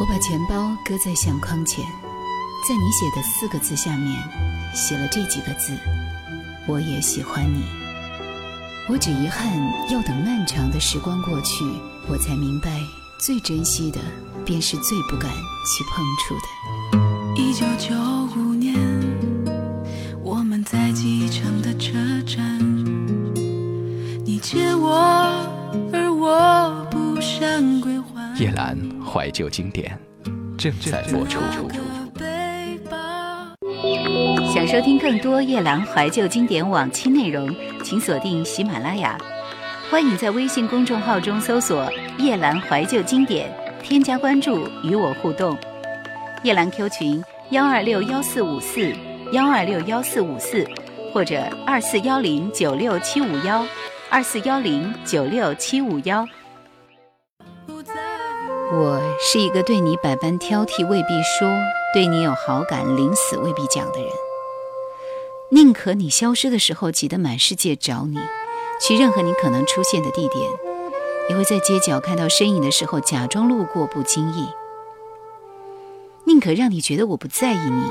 我把钱包搁在相框前，在你写的四个字下面写了这几个字：我也喜欢你。我只遗憾要等漫长的时光过去，我才明白，最珍惜的便是最不敢去碰触的。一九九五年，我们在机场的车站，你借我，而我不想归还。叶兰怀旧经典正在播出。想收听更多夜兰怀旧经典往期内容，请锁定喜马拉雅。欢迎在微信公众号中搜索“夜兰怀旧经典”，添加关注与我互动。夜兰 Q 群幺二六幺四五四幺二六幺四五四，或者二四幺零九六七五幺二四幺零九六七五幺。我是一个对你百般挑剔未必说，对你有好感临死未必讲的人。宁可你消失的时候挤得满世界找你，去任何你可能出现的地点，也会在街角看到身影的时候假装路过不经意。宁可让你觉得我不在意你，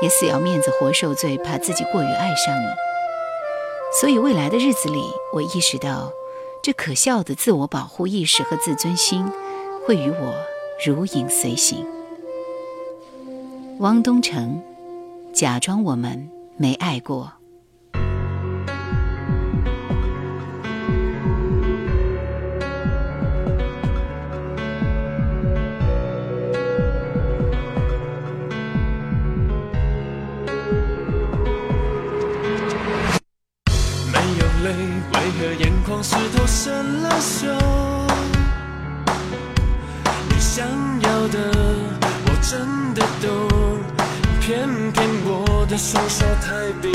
也死要面子活受罪，怕自己过于爱上你。所以未来的日子里，我意识到，这可笑的自我保护意识和自尊心。会与我如影随形。汪东城，假装我们没爱过。的双手太冰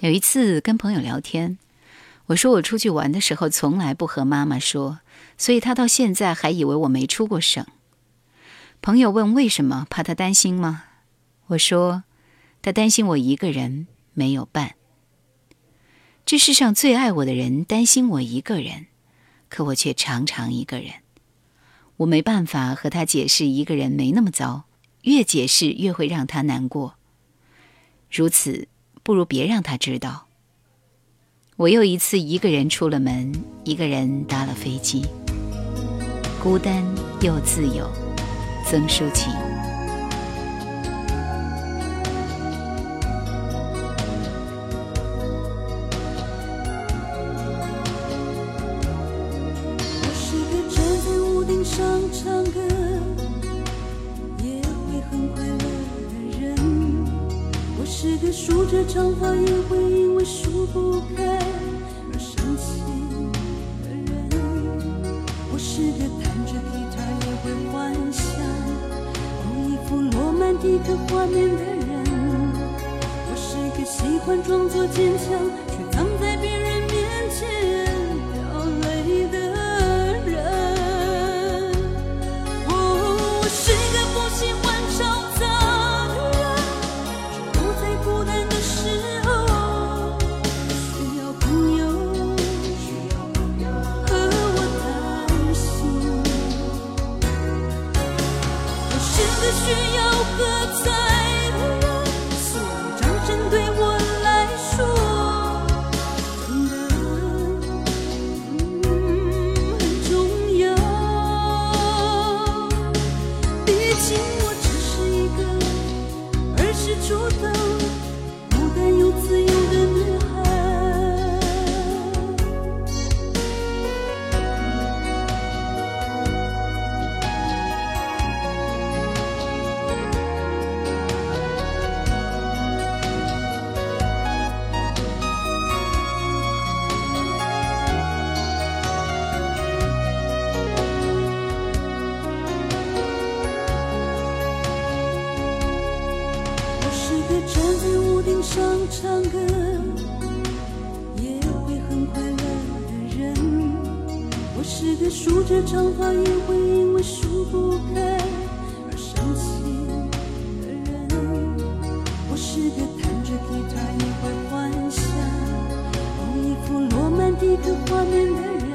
有一次跟朋友聊天，我说我出去玩的时候从来不和妈妈说，所以她到现在还以为我没出过省。朋友问为什么，怕她担心吗？我说，她担心我一个人没有伴。这世上最爱我的人担心我一个人，可我却常常一个人。我没办法和他解释一个人没那么糟，越解释越会让他难过。如此，不如别让他知道。我又一次一个人出了门，一个人搭了飞机，孤单又自由。曾淑琴。长发也会因为梳不开需要喝彩。是个梳着长发也会因为梳不开而伤心的人。我是个弹着吉他也会幻想有一幅罗曼蒂克画面的人。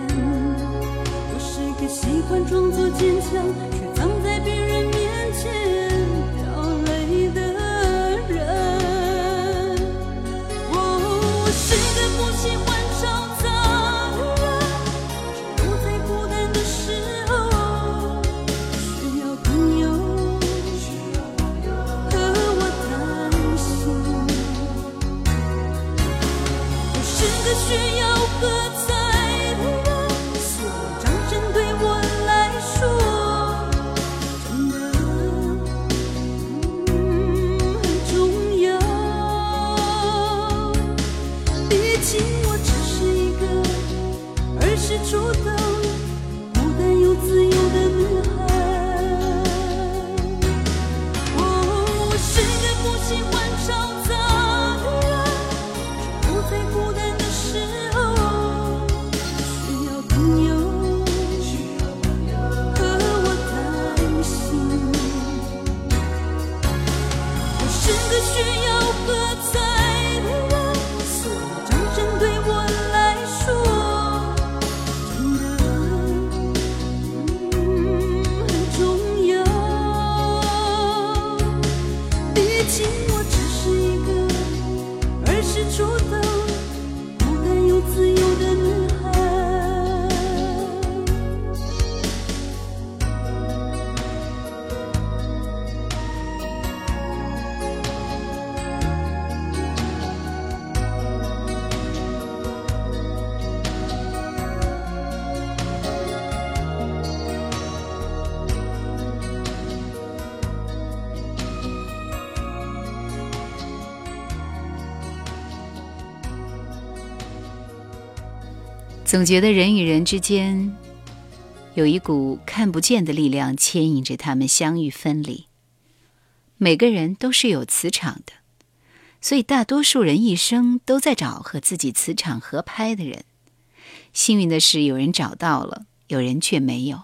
我是个喜欢装作坚强，数的。总觉得人与人之间有一股看不见的力量牵引着他们相遇分离。每个人都是有磁场的，所以大多数人一生都在找和自己磁场合拍的人。幸运的是，有人找到了，有人却没有。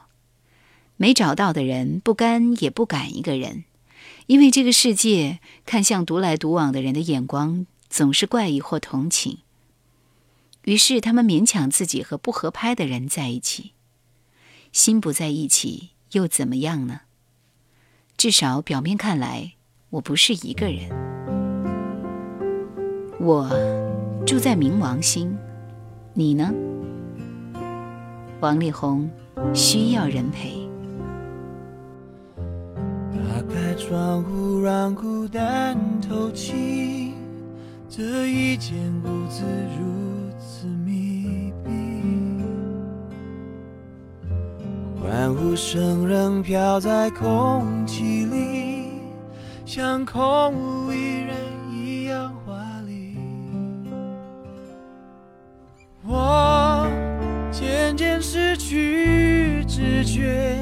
没找到的人不甘也不敢一个人，因为这个世界看向独来独往的人的眼光总是怪异或同情。于是他们勉强自己和不合拍的人在一起。心不在一起又怎么样呢？至少表面看来，我不是一个人。我住在冥王星，你呢？王力宏需要人陪。打开窗户，让孤单透气。这一间屋子如欢呼声仍飘在空气里，像空无一人一样华丽。我渐渐失去知觉。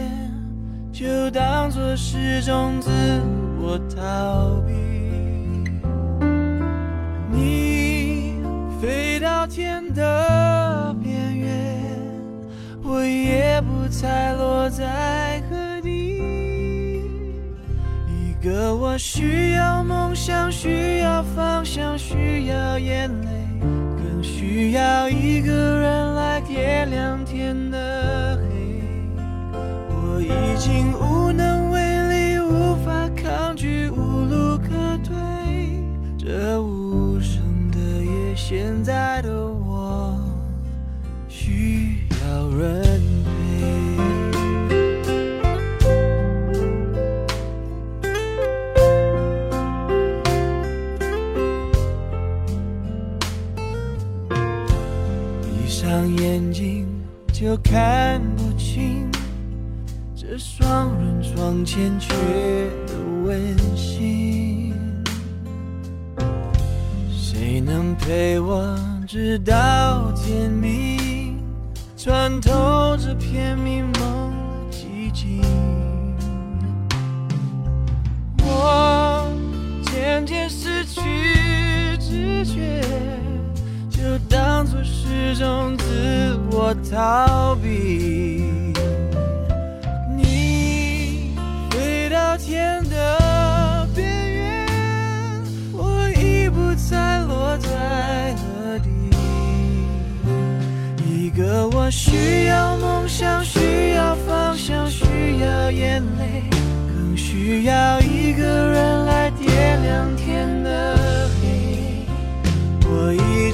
就当作是种自我逃避。你飞到天的，也不猜落在何地。一个我需要梦想，需要方向，需要眼泪，更需要一个人来点亮天的黑。我已经无能为力，无法抗拒，无路可退。这无声的夜，现在的我需要人就看不清。这双人床欠缺的温馨，谁能陪我直到天明，穿透这片迷蒙的寂静？我渐渐失去知觉，就当作是种自我逃避。你飞到天的边缘，我已不再落在何地。一个我需要梦想，需要方向，需要眼泪，更需要一个人来点亮天的黑。我已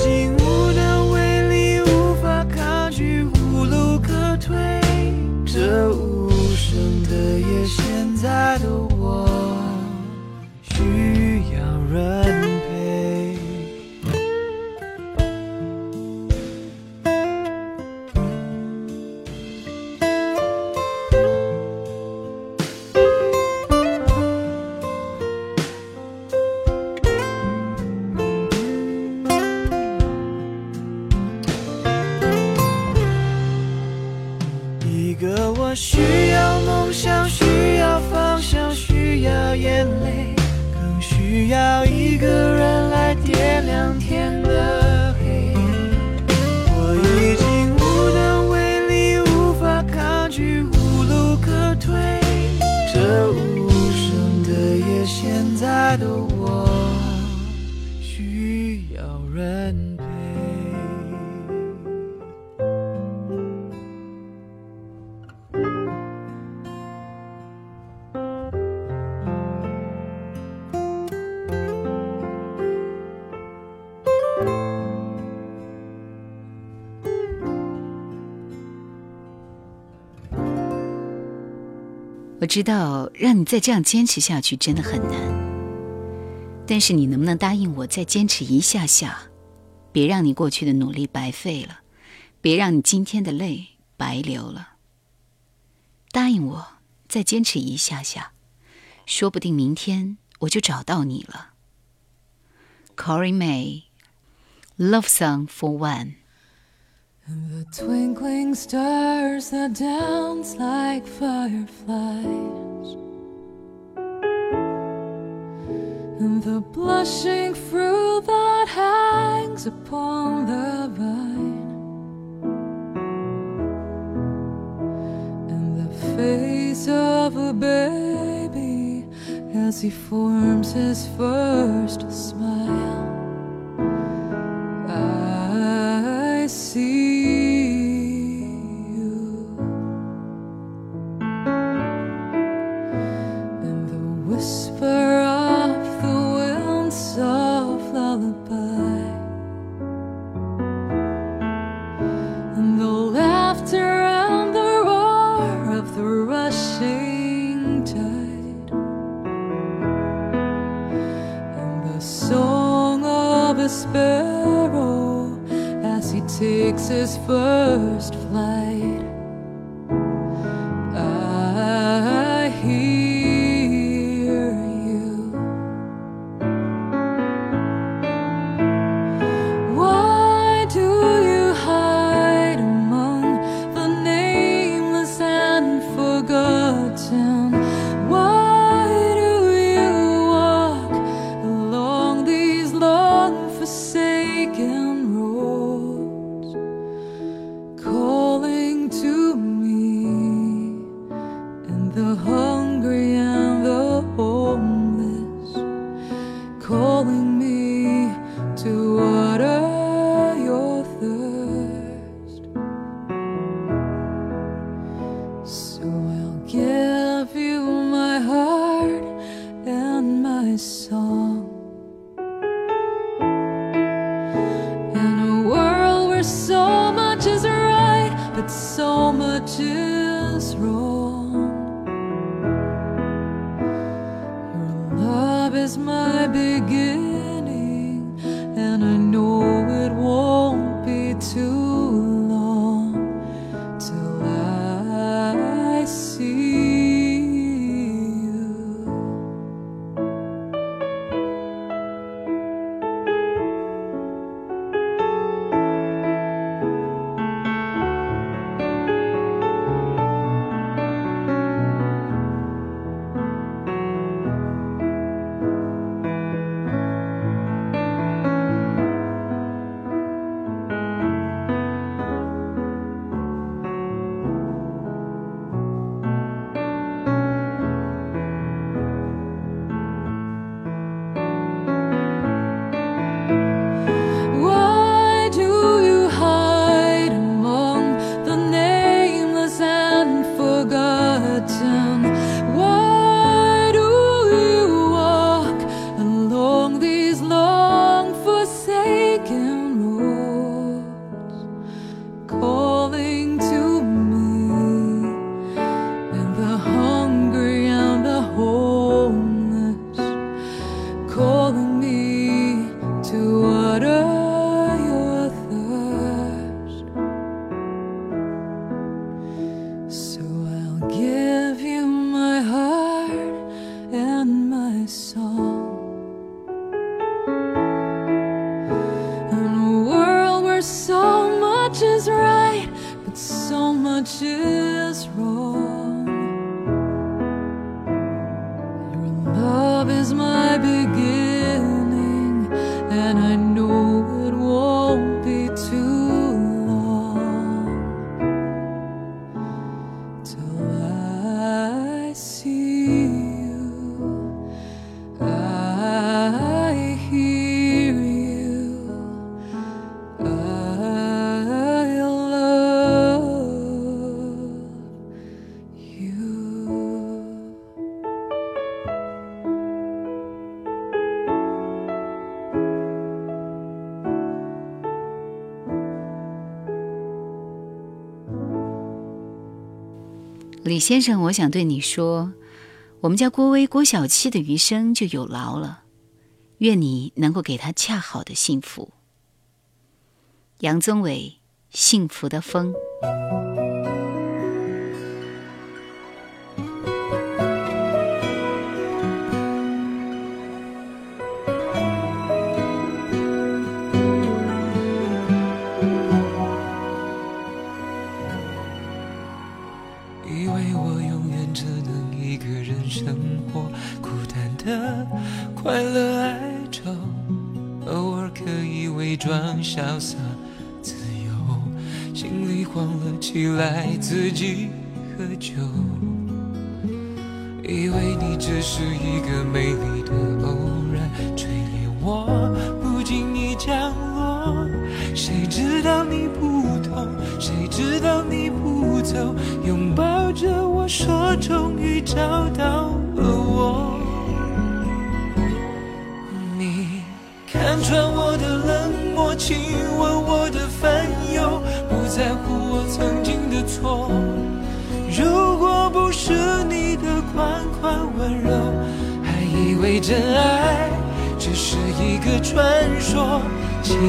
我知道让你再这样坚持下去真的很难，但是你能不能答应我再坚持一下下，别让你过去的努力白费了，别让你今天的泪白流了。答应我再坚持一下下，说不定明天我就找到你了。Corey May，Love Song for One。And the twinkling stars that dance like fireflies. And the blushing fruit that hangs upon the vine. And the face of a baby as he forms his first smile. Begin. 李先生我想对你说我们家郭威郭小七的余生就有劳了愿你能够给他恰好的幸福。杨宗纬幸福的风。潇洒自由，心里慌了起来，自己喝酒。以为你只是一个美丽的偶然，垂怜我款款温柔，还以为真爱只是一个传说。请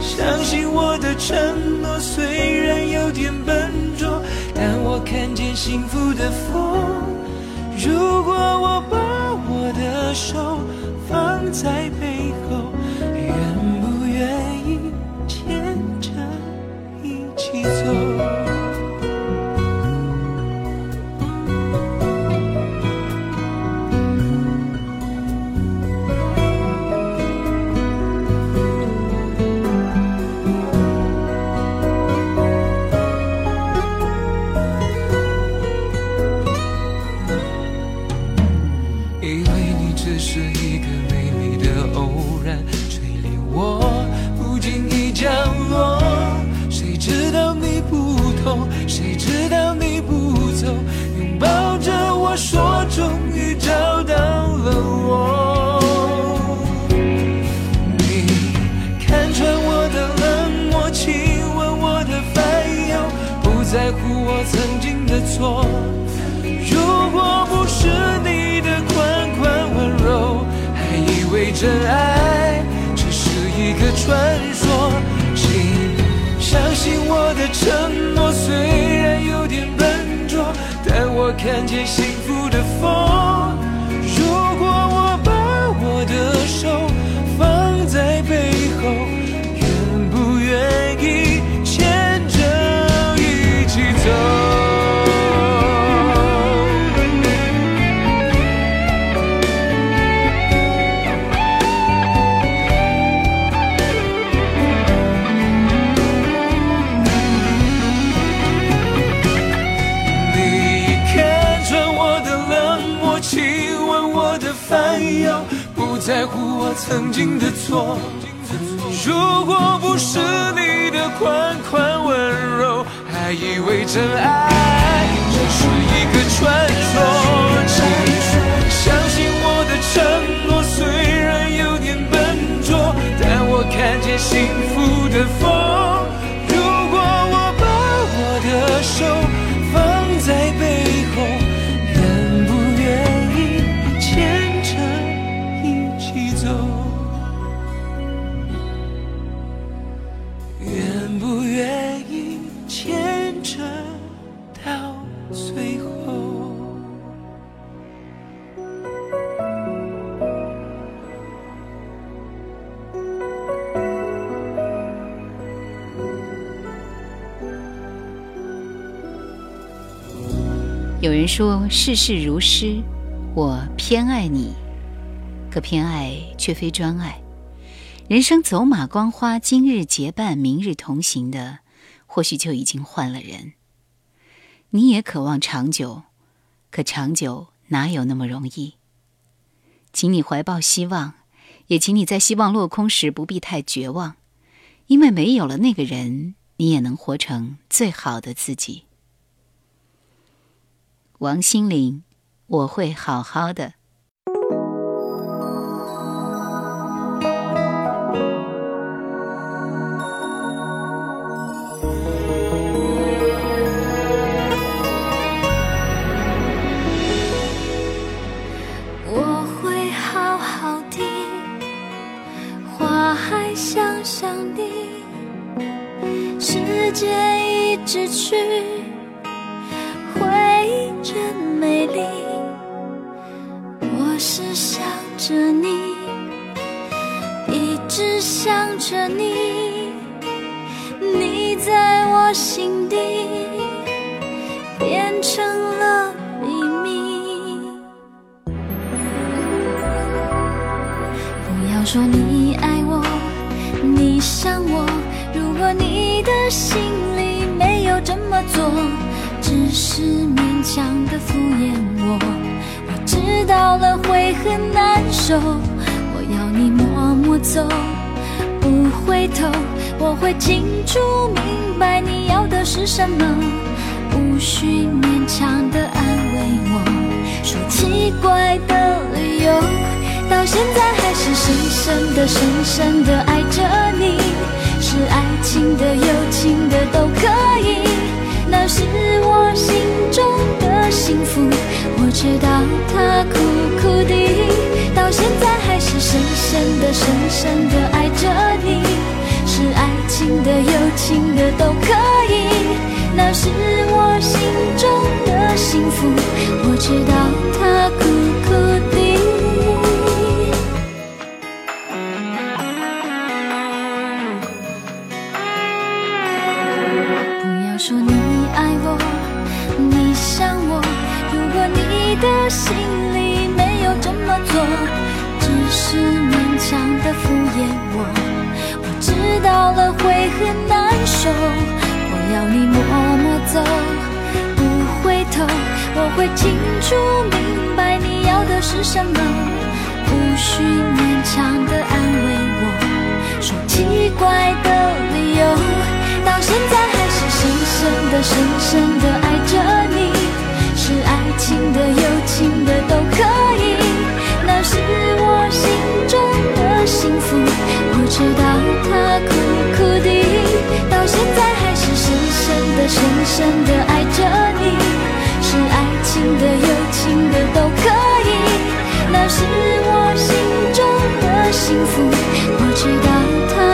相信我的承诺，虽然有点笨拙，但我看见幸福的风。如果我把我的手放在背后，愿不愿意牵着一起走？谁知道你不走，拥抱着我说终于找到了我。你看穿我的冷漠，亲吻我的烦忧，不在乎我曾经的错。如果不是你的款款温柔，还以为真爱只是一个传说。请相信我的承诺，但我看见幸福的风。曾经的错。如果不是你的款款温柔，还以为真爱只是一个传说。相信我的承诺，虽然有点笨拙，但我看见幸福的风。有人说世事如诗，我偏爱你，可偏爱却非专爱。人生走马观花，今日结伴，明日同行的，或许就已经换了人。你也渴望长久，可长久哪有那么容易？请你怀抱希望，也请你在希望落空时不必太绝望，因为没有了那个人，你也能活成最好的自己。王心凌，我会好好的。清楚明白你要的是什么，无需勉强的安慰我，说奇怪的理由。到现在还是深深的、深深的爱着你，是爱情的、友情的都可以，那是我心中的幸福。我知道它苦苦的，到现在还是深深的、深深的爱着，情的、友情的都可以，那是我心中的幸福。我知道他苦苦道了会很难受。我要你默默走，不回头，我。会清楚明白你要的是什么，无需勉强的安慰我，说奇怪的理由。到现在还是深深的、深深的爱着你，是爱情的、友情的都可以，那是我心中的幸福。我知道它苦苦的，到现在还是深深的、深深的爱着你，是爱情的、友情的都可以，那是我心中的幸福。我知道他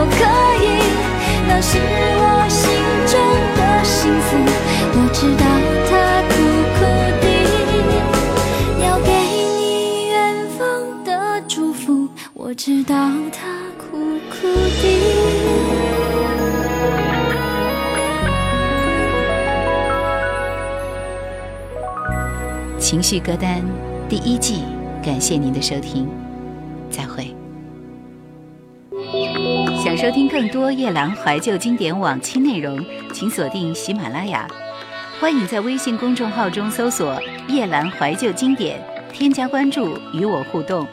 都可以，那是我心中的幸福。我知道它苦苦的，要给你远方的祝福。我知道它苦苦的。情绪歌单第一季，感谢您的收听，听更多夜兰怀旧经典往期内容，请锁定喜马拉雅。欢迎在微信公众号中搜索“夜兰怀旧经典”，添加关注与我互动。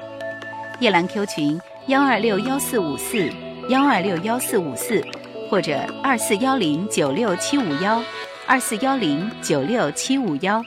夜兰 Q 群幺二六幺四五四幺二六幺四五四，或者二四幺零九六七五幺二四幺零九六七五幺。